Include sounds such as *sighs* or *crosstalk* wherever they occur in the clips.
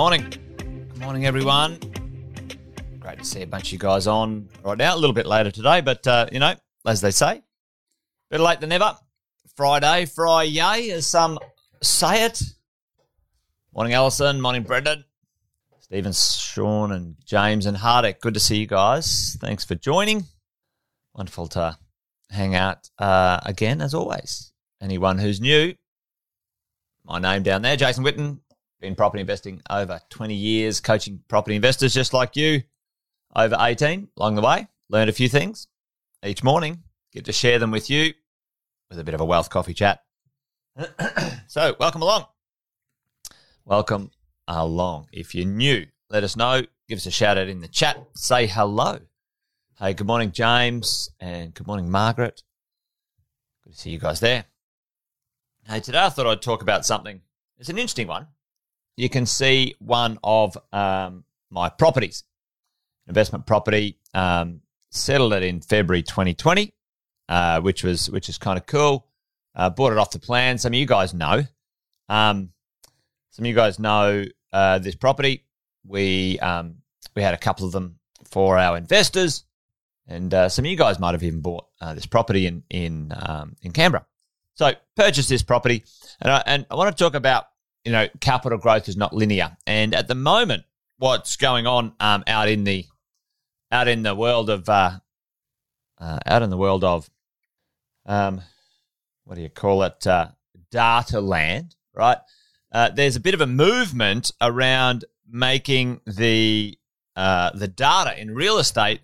morning. Good morning, everyone. Great to see a bunch of you guys on right now. A little bit later today, but uh, you know, as they say, better late than never. Friday, Friday, as some say it. Morning, Alison. Morning, Brendan. Stephen, Sean, and James and Hardik. Good to see you guys. Thanks for joining. Wonderful to hang out uh, again, as always. Anyone who's new, my name down there, Jason Witten. Been property investing over 20 years, coaching property investors just like you over 18 along the way. Learned a few things each morning. Get to share them with you with a bit of a wealth coffee chat. *clears throat* so, welcome along. Welcome along. If you're new, let us know. Give us a shout out in the chat. Say hello. Hey, good morning, James, and good morning, Margaret. Good to see you guys there. Hey, today I thought I'd talk about something. It's an interesting one. You can see one of um, my properties, investment property. Um, settled it in February 2020, uh, which was which is kind of cool. Uh, bought it off the plan. Some of you guys know. Um, some of you guys know uh, this property. We um, we had a couple of them for our investors, and uh, some of you guys might have even bought uh, this property in in um, in Canberra. So purchase this property, and I, and I want to talk about you know capital growth is not linear, and at the moment, what's going on um, out in the out in the world of uh, uh, out in the world of um, what do you call it uh, data land, right? Uh, there's a bit of a movement around making the uh, the data in real estate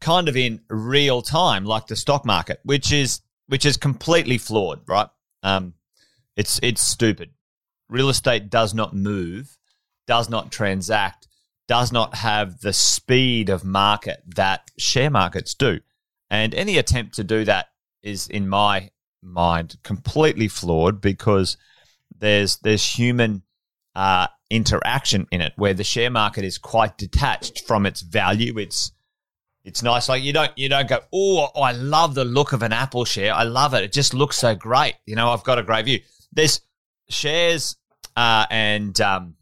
kind of in real time, like the stock market, which is which is completely flawed, right? Um, it's it's stupid. Real estate does not move, does not transact, does not have the speed of market that share markets do, and any attempt to do that is, in my mind, completely flawed because there's there's human uh, interaction in it where the share market is quite detached from its value. It's it's nice. Like you don't you don't go, oh, I love the look of an Apple share. I love it. It just looks so great. You know, I've got a great view. There's shares uh, and um,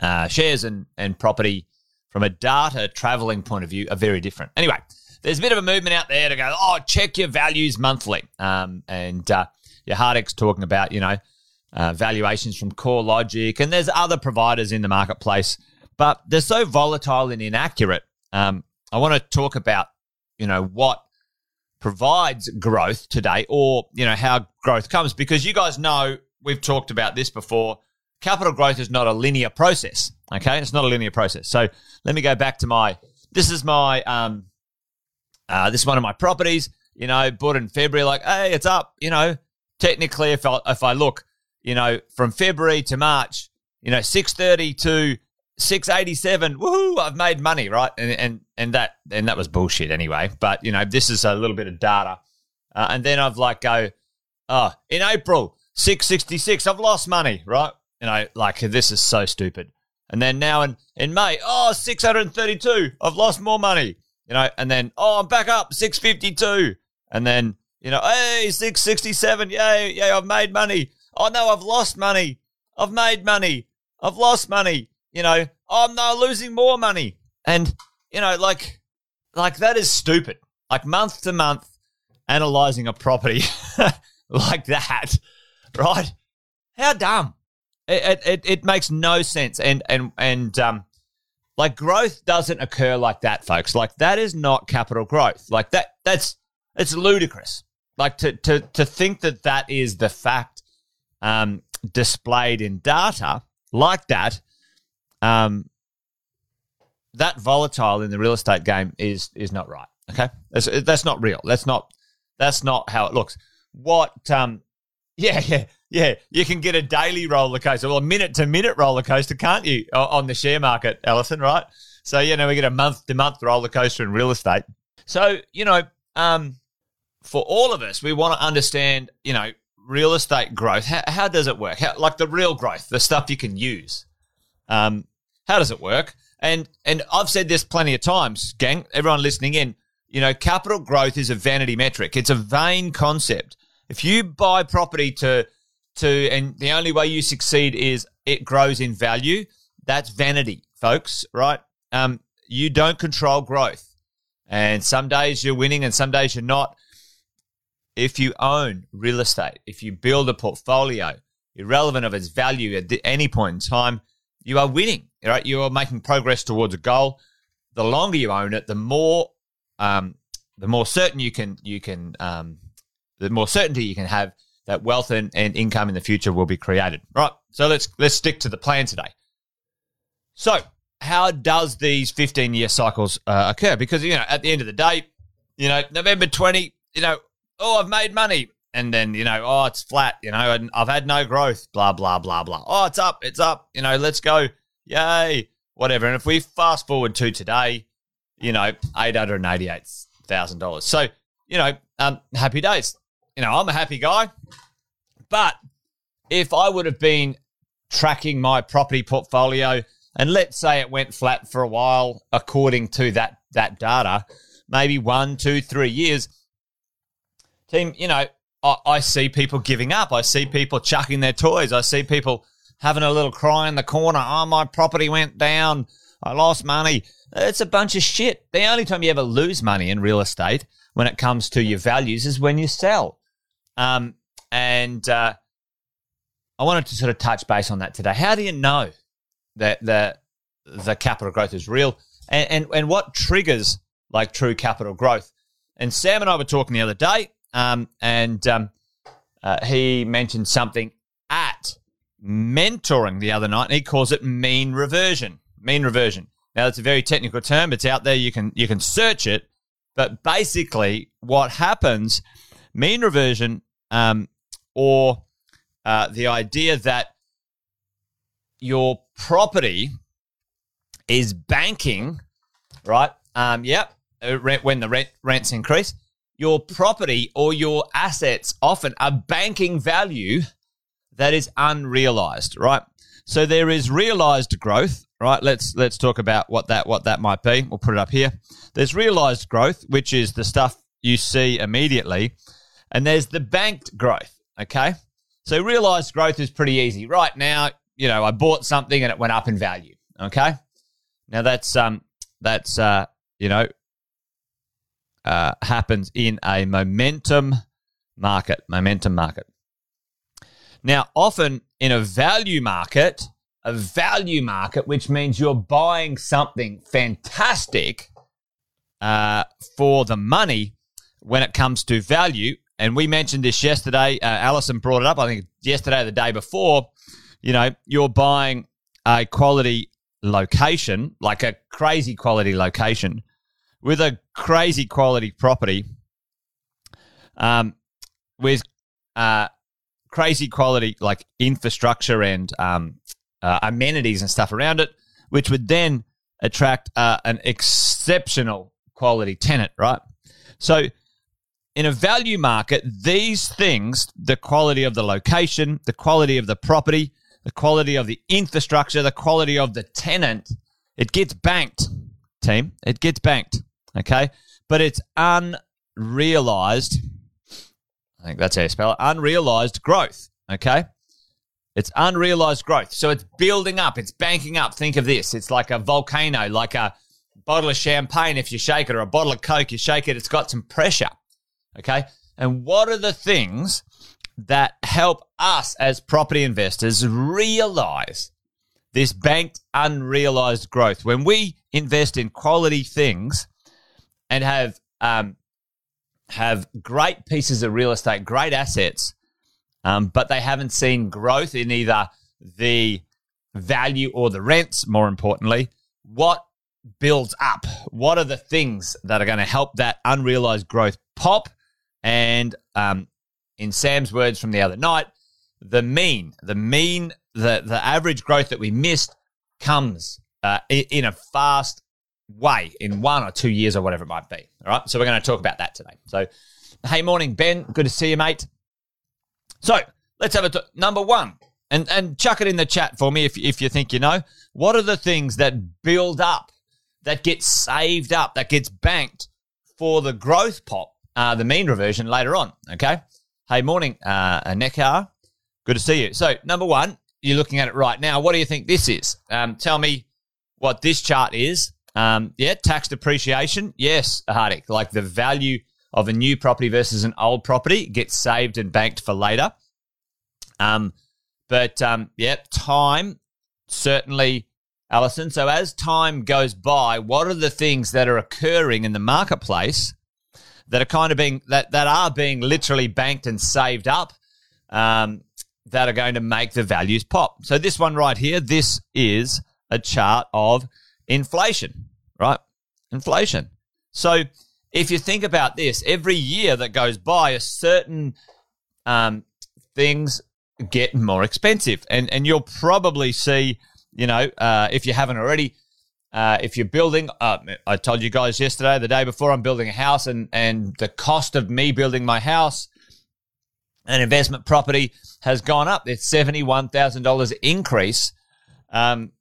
uh, shares and and property from a data traveling point of view are very different. Anyway, there's a bit of a movement out there to go, oh, check your values monthly. Um, and uh, your Hardik's talking about, you know, uh, valuations from CoreLogic, and there's other providers in the marketplace, but they're so volatile and inaccurate. Um, I want to talk about, you know, what provides growth today, or you know how growth comes, because you guys know we've talked about this before. Capital growth is not a linear process. Okay, it's not a linear process. So let me go back to my. This is my. Um, uh, this is one of my properties. You know, bought in February. Like, hey, it's up. You know, technically, if I if I look, you know, from February to March, you know, 630 to 687, woohoo, I've made money, right? And, and, and that, and that was bullshit anyway. But, you know, this is a little bit of data. Uh, and then I've like go, oh, in April, 666, I've lost money, right? You know, like this is so stupid. And then now in, in May, oh, 632, I've lost more money, you know, and then, oh, I'm back up, 652. And then, you know, hey, 667, yay, yay, I've made money. Oh no, I've lost money. I've made money. I've lost money. You know, oh now losing more money. And, you know, like, like that is stupid. Like month to month, analyzing a property *laughs* like that, right? How dumb. It, it, it makes no sense. And, and, and, um, like growth doesn't occur like that, folks. Like that is not capital growth. Like that, that's, it's ludicrous. Like to, to, to think that that is the fact um, displayed in data like that, um, that volatile in the real estate game is is not right. Okay, that's, that's not real. That's not that's not how it looks. What? Um, yeah, yeah, yeah. You can get a daily roller coaster, well, a minute to minute roller coaster, can't you, on the share market, Ellison? Right. So you know we get a month to month roller coaster in real estate. So you know, um, for all of us, we want to understand, you know, real estate growth, how, how does it work? How, like the real growth, the stuff you can use. Um, how does it work? And and I've said this plenty of times, gang. Everyone listening in, you know, capital growth is a vanity metric. It's a vain concept. If you buy property to to and the only way you succeed is it grows in value, That's vanity, folks, right? Um, you don't control growth. And some days you're winning and some days you're not. If you own real estate, if you build a portfolio, irrelevant of its value at any point in time, you are winning, right? You are making progress towards a goal. The longer you own it, the more, um, the more certain you can, you can, um, the more certainty you can have that wealth and, and income in the future will be created. Right. So let's let's stick to the plan today. So how does these 15 year cycles uh, occur? Because, you know, at the end of the day, you know, November 20, you know, oh, I've made money. And then, you know, oh, it's flat, you know, and I've had no growth, blah, blah, blah, blah. Oh, it's up, it's up, you know, let's go. Yay, whatever. And if we fast forward to today, you know, $888,000. So, you know, um, happy days. You know, I'm a happy guy. But if I would have been tracking my property portfolio, and let's say it went flat for a while according to that that data, maybe one, two, three years. Team, you know, I, I see people giving up. I see people chucking their toys. I see people having a little cry in the corner. Oh, my property went down. I lost money. It's a bunch of shit. The only time you ever lose money in real estate when it comes to your values is when you sell. Um, and uh, I wanted to sort of touch base on that today. How do you know that the the capital growth is real, and, and and what triggers like true capital growth. And Sam and I were talking the other day, um, and um, uh, he mentioned something at mentoring the other night, and he calls it mean reversion. Mean reversion. Now, that's a very technical term. It's out there. You can you can search it, but basically, what happens? Mean reversion, um, or uh, the idea that your property is banking, right? Um, yep. Uh, rent, when the rent rents increase, your property or your assets often are banking value that is unrealized, right? So there is realized growth, right? Let's let's talk about what that what that might be. We'll put it up here. There's realized growth, which is the stuff you see immediately, and there's the banked growth. Okay, so realized growth is pretty easy. Right now, you know, I bought something and it went up in value. Okay. Now that's, um, that's, uh, you know, uh, happens in a momentum market, momentum market. Now, often in a value market, a value market, which means you're buying something fantastic uh, for the money when it comes to value. And we mentioned this yesterday. Uh, Alison brought it up, I think yesterday or the day before you know, you're buying a quality location, like a crazy quality location, with a crazy quality property, um, with uh, crazy quality like infrastructure and um, uh, amenities and stuff around it, which would then attract uh, an exceptional quality tenant, right? So, in a value market, these things, the quality of the location, the quality of the property, the quality of the infrastructure, the quality of the tenant, it gets banked, team. It gets banked. Okay. But it's unrealized. I think that's how you spell it. Unrealized growth. Okay. It's unrealized growth. So it's building up, it's banking up. Think of this it's like a volcano, like a bottle of champagne. If you shake it, or a bottle of Coke, you shake it, it's got some pressure. Okay. And what are the things that help us as property investors realize this banked unrealized growth. When we invest in quality things and have um, have great pieces of real estate, great assets, um, but they haven't seen growth in either the value or the rents, more importantly, what builds up? What are the things that are going to help that unrealized growth pop and um, in Sam's words from the other night, the mean, the mean, the, the average growth that we missed comes uh, in a fast way in one or two years or whatever it might be. All right. So we're going to talk about that today. So, hey, morning, Ben. Good to see you, mate. So let's have a t- number one and, and chuck it in the chat for me if, if you think you know. What are the things that build up, that get saved up, that gets banked for the growth pop, uh, the mean reversion later on? Okay. Hey, morning, uh, Nekar. Good to see you. So, number one, you're looking at it right now. What do you think this is? Um, tell me what this chart is. Um, yeah, tax depreciation. Yes, Hardik. Like the value of a new property versus an old property gets saved and banked for later. Um, but um, yeah, time certainly, Alison. So as time goes by, what are the things that are occurring in the marketplace that are kind of being that that are being literally banked and saved up? Um, that are going to make the values pop. So this one right here, this is a chart of inflation, right? Inflation. So if you think about this, every year that goes by, a certain um, things get more expensive, and and you'll probably see, you know, uh, if you haven't already, uh, if you're building, uh, I told you guys yesterday, the day before, I'm building a house, and and the cost of me building my house, an investment property, has gone up. It's seventy one thousand dollars increase. Um,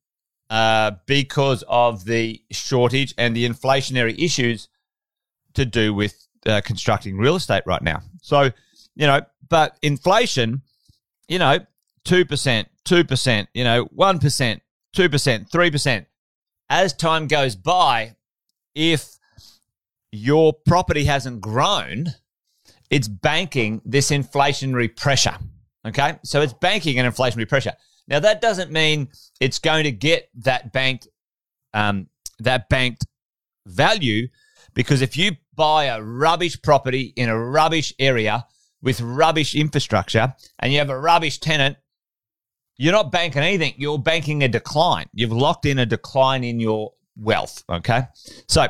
uh, because of the shortage and the inflationary issues to do with uh, constructing real estate right now. So, you know, but inflation, you know, 2%, 2%, you know, 1%, 2%, 3%. As time goes by, if your property hasn't grown, it's banking this inflationary pressure. Okay. So it's banking an inflationary pressure. Now, that doesn't mean it's going to get that banked, um, that banked value because if you buy a rubbish property in a rubbish area with rubbish infrastructure and you have a rubbish tenant, you're not banking anything. You're banking a decline. You've locked in a decline in your wealth. Okay. So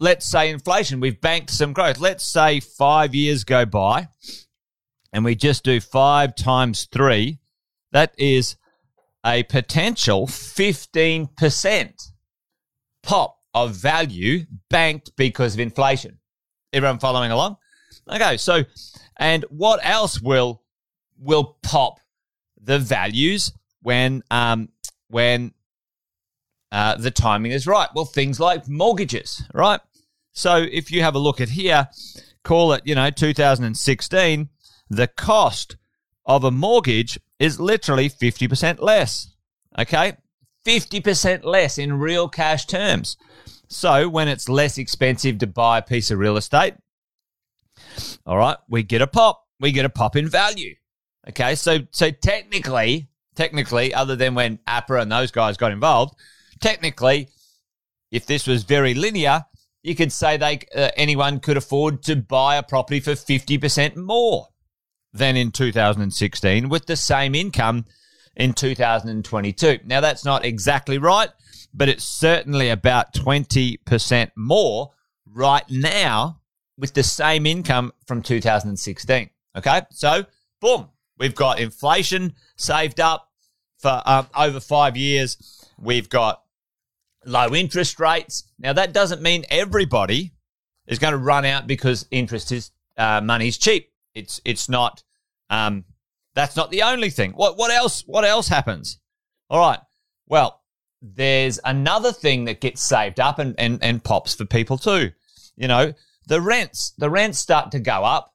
let's say inflation, we've banked some growth. Let's say five years go by and we just do five times three. That is a potential 15% pop of value banked because of inflation. Everyone following along? Okay, so and what else will will pop the values when um when uh, the timing is right? Well, things like mortgages, right? So if you have a look at here, call it you know 2016, the cost of a mortgage is literally 50% less. Okay, 50% less in real cash terms. So when it's less expensive to buy a piece of real estate, all right, we get a pop. We get a pop in value. Okay, so so technically, technically, other than when APRA and those guys got involved, technically, if this was very linear, you could say they uh, anyone could afford to buy a property for fifty percent more than in 2016 with the same income in 2022. Now that's not exactly right, but it's certainly about 20% more right now with the same income from 2016. Okay. So, boom, we've got inflation saved up for um, over five years. We've got low interest rates. Now, that doesn't mean everybody is going to run out because interest is uh, money is cheap. It's it's not. Um, that's not the only thing. What what else? What else happens? All right. Well, there's another thing that gets saved up and, and, and pops for people too. You know, the rents, the rents start to go up.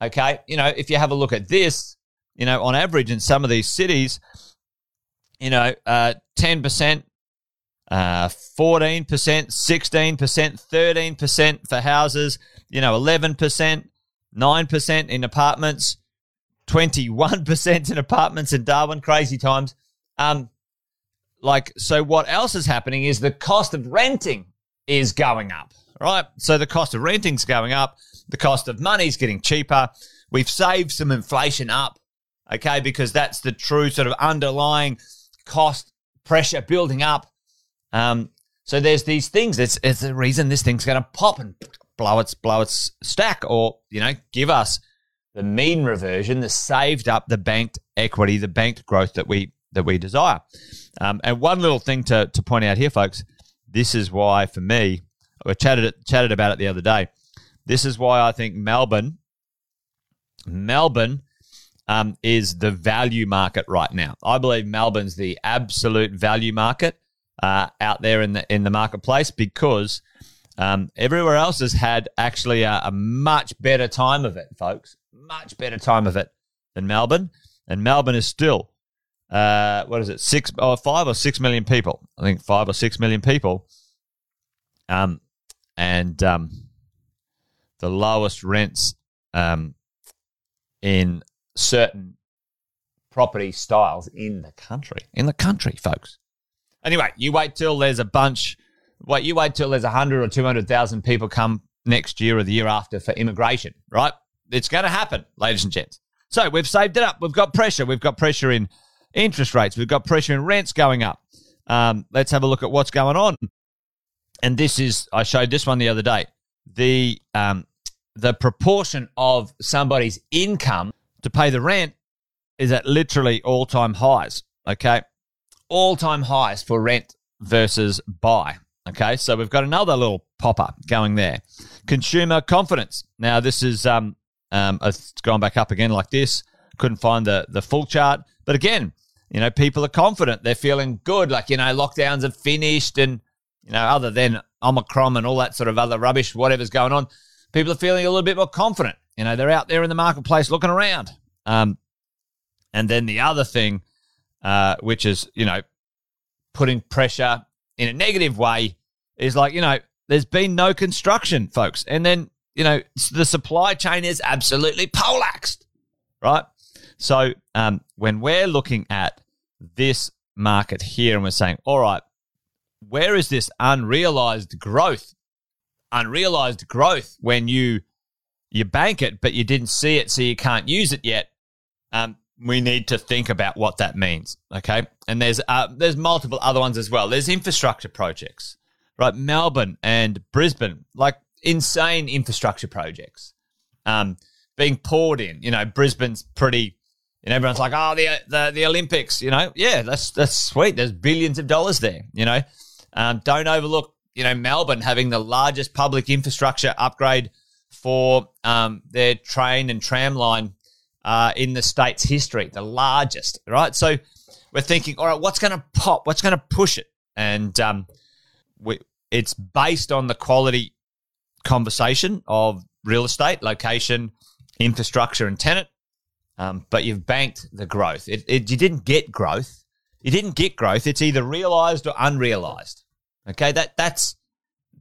Okay. You know, if you have a look at this, you know, on average in some of these cities, you know, uh, 10%, uh, 14%, 16%, 13% for houses, you know, 11%, 9% in apartments, 21% *laughs* in apartments in Darwin, crazy times. Um, like, so what else is happening is the cost of renting is going up, right? So the cost of renting's going up. The cost of money's getting cheaper. We've saved some inflation up, okay, because that's the true sort of underlying cost pressure building up. Um, so there's these things. It's, it's the reason this thing's going to pop and blow its blow its stack, or you know, give us the mean reversion, the saved up, the banked equity, the banked growth that we that we desire. Um, and one little thing to, to point out here, folks, this is why for me, we chatted chatted about it the other day. This is why I think Melbourne, Melbourne, um, is the value market right now. I believe Melbourne's the absolute value market uh, out there in the in the marketplace because um, everywhere else has had actually a, a much better time of it, folks. Much better time of it than Melbourne. and Melbourne is still uh, what is it six or oh, five or six million people? I think five or six million people. Um, and um, the lowest rents um, in certain property styles in the country. In the country, folks. Anyway, you wait till there's a bunch. Wait, you wait till there's a hundred or two hundred thousand people come next year or the year after for immigration, right? It's going to happen, ladies and gents. So we've saved it up. We've got pressure. We've got pressure in interest rates. We've got pressure in rents going up. Um, let's have a look at what's going on. And this is, I showed this one the other day. The um, the proportion of somebody's income to pay the rent is at literally all time highs. Okay, all time highs for rent versus buy. Okay, so we've got another little pop up going there. Consumer confidence. Now this is um um it's gone back up again like this. Couldn't find the the full chart, but again, you know, people are confident. They're feeling good. Like you know, lockdowns have finished, and you know, other than Omicron and all that sort of other rubbish, whatever's going on, people are feeling a little bit more confident. You know, they're out there in the marketplace looking around. Um, and then the other thing, uh, which is, you know, putting pressure in a negative way, is like, you know, there's been no construction, folks. And then, you know, the supply chain is absolutely polaxed, right? So um, when we're looking at this market here and we're saying, all right, where is this unrealized growth? Unrealized growth when you you bank it, but you didn't see it, so you can't use it yet. Um, we need to think about what that means. Okay, and there's uh, there's multiple other ones as well. There's infrastructure projects, right? Melbourne and Brisbane, like insane infrastructure projects, um, being poured in. You know, Brisbane's pretty. And everyone's like, oh, the, the the Olympics. You know, yeah, that's that's sweet. There's billions of dollars there. You know, um, don't overlook. You know, Melbourne having the largest public infrastructure upgrade for um, their train and tram line uh, in the state's history, the largest, right? So we're thinking, all right, what's going to pop? What's going to push it? And um, we, it's based on the quality conversation of real estate, location, infrastructure, and tenant. Um, but you've banked the growth. It, it, you didn't get growth. You didn't get growth. It's either realized or unrealized. Okay, that that's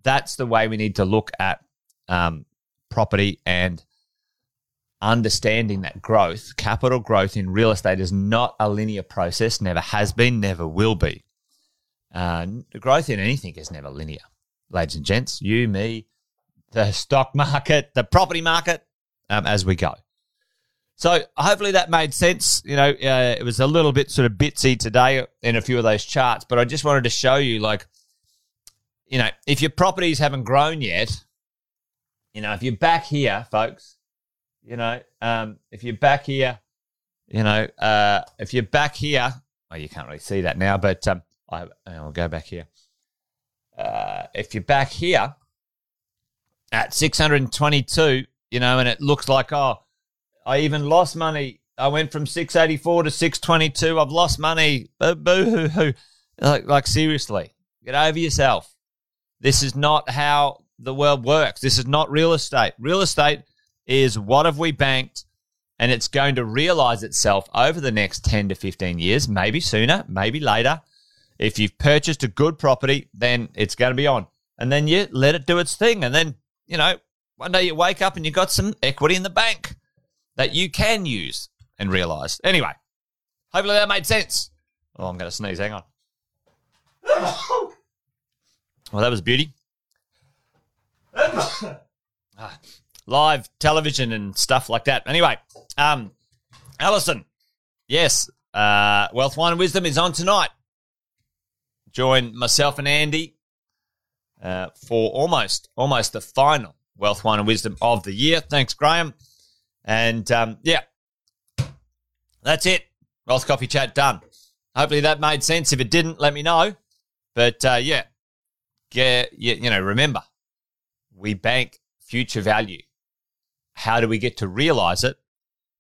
that's the way we need to look at um, property and understanding that growth, capital growth in real estate is not a linear process, never has been, never will be. Uh, growth in anything is never linear, ladies and gents. You, me, the stock *laughs* market, the property market, um, as we go. So hopefully that made sense. You know, uh, it was a little bit sort of bitsy today in a few of those charts, but I just wanted to show you, like, you know, if your properties haven't grown yet, you know, if you're back here, folks, you know, um, if you're back here, you know, uh, if you're back here, well, you can't really see that now, but um, I, I'll go back here. Uh, if you're back here at 622, you know, and it looks like, oh, I even lost money. I went from 684 to 622. I've lost money. Boo hoo hoo. Like, like, seriously, get over yourself. This is not how the world works. This is not real estate. Real estate is what have we banked and it's going to realize itself over the next 10 to 15 years, maybe sooner, maybe later. If you've purchased a good property, then it's going to be on. And then you let it do its thing. And then, you know, one day you wake up and you've got some equity in the bank that you can use and realize. Anyway, hopefully that made sense. Oh, I'm going to sneeze. Hang on. well, that was beauty. Ah, *sighs* live television and stuff like that. Anyway, um, Alison, yes, uh, Wealth, Wine, and Wisdom is on tonight. Join myself and Andy uh, for almost almost the final Wealth, Wine, and Wisdom of the year. Thanks, Graham. And um, yeah, that's it. Wealth Coffee Chat done. Hopefully that made sense. If it didn't, let me know. But uh, yeah, get, you know, remember, we bank future value. How do we get to realize it?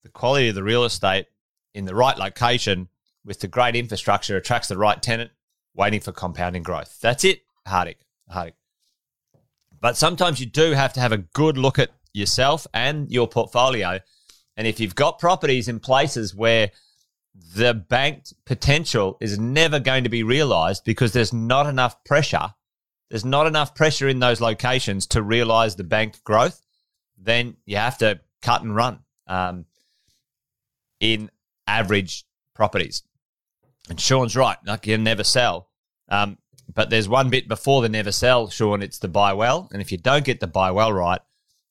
The quality of the real estate in the right location with the great infrastructure attracts the right tenant waiting for compounding growth. That's it, Hardik. Hardik. But sometimes you do have to have a good look at yourself and your portfolio. And if you've got properties in places where the banked potential is never going to be realized because there's not enough pressure. There's not enough pressure in those locations to realize the bank growth. Then you have to cut and run um, in average properties. And Sean's right. Like you never sell. Um, but there's one bit before the never sell, Sean. It's the buy well. And if you don't get the buy well right,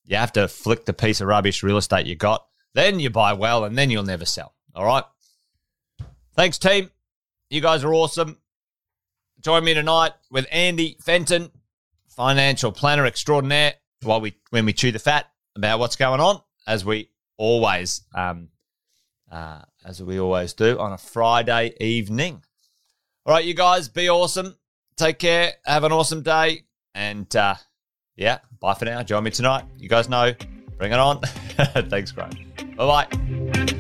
you have to flick the piece of rubbish real estate you got. Then you buy well, and then you'll never sell. All right. Thanks, team. You guys are awesome. Join me tonight with Andy Fenton, financial planner extraordinaire, while we when we chew the fat about what's going on, as we always um, uh, as we always do on a Friday evening. All right, you guys, be awesome. Take care. Have an awesome day. And uh, yeah, bye for now. Join me tonight. You guys know, bring it on. *laughs* Thanks, Graham. Bye bye.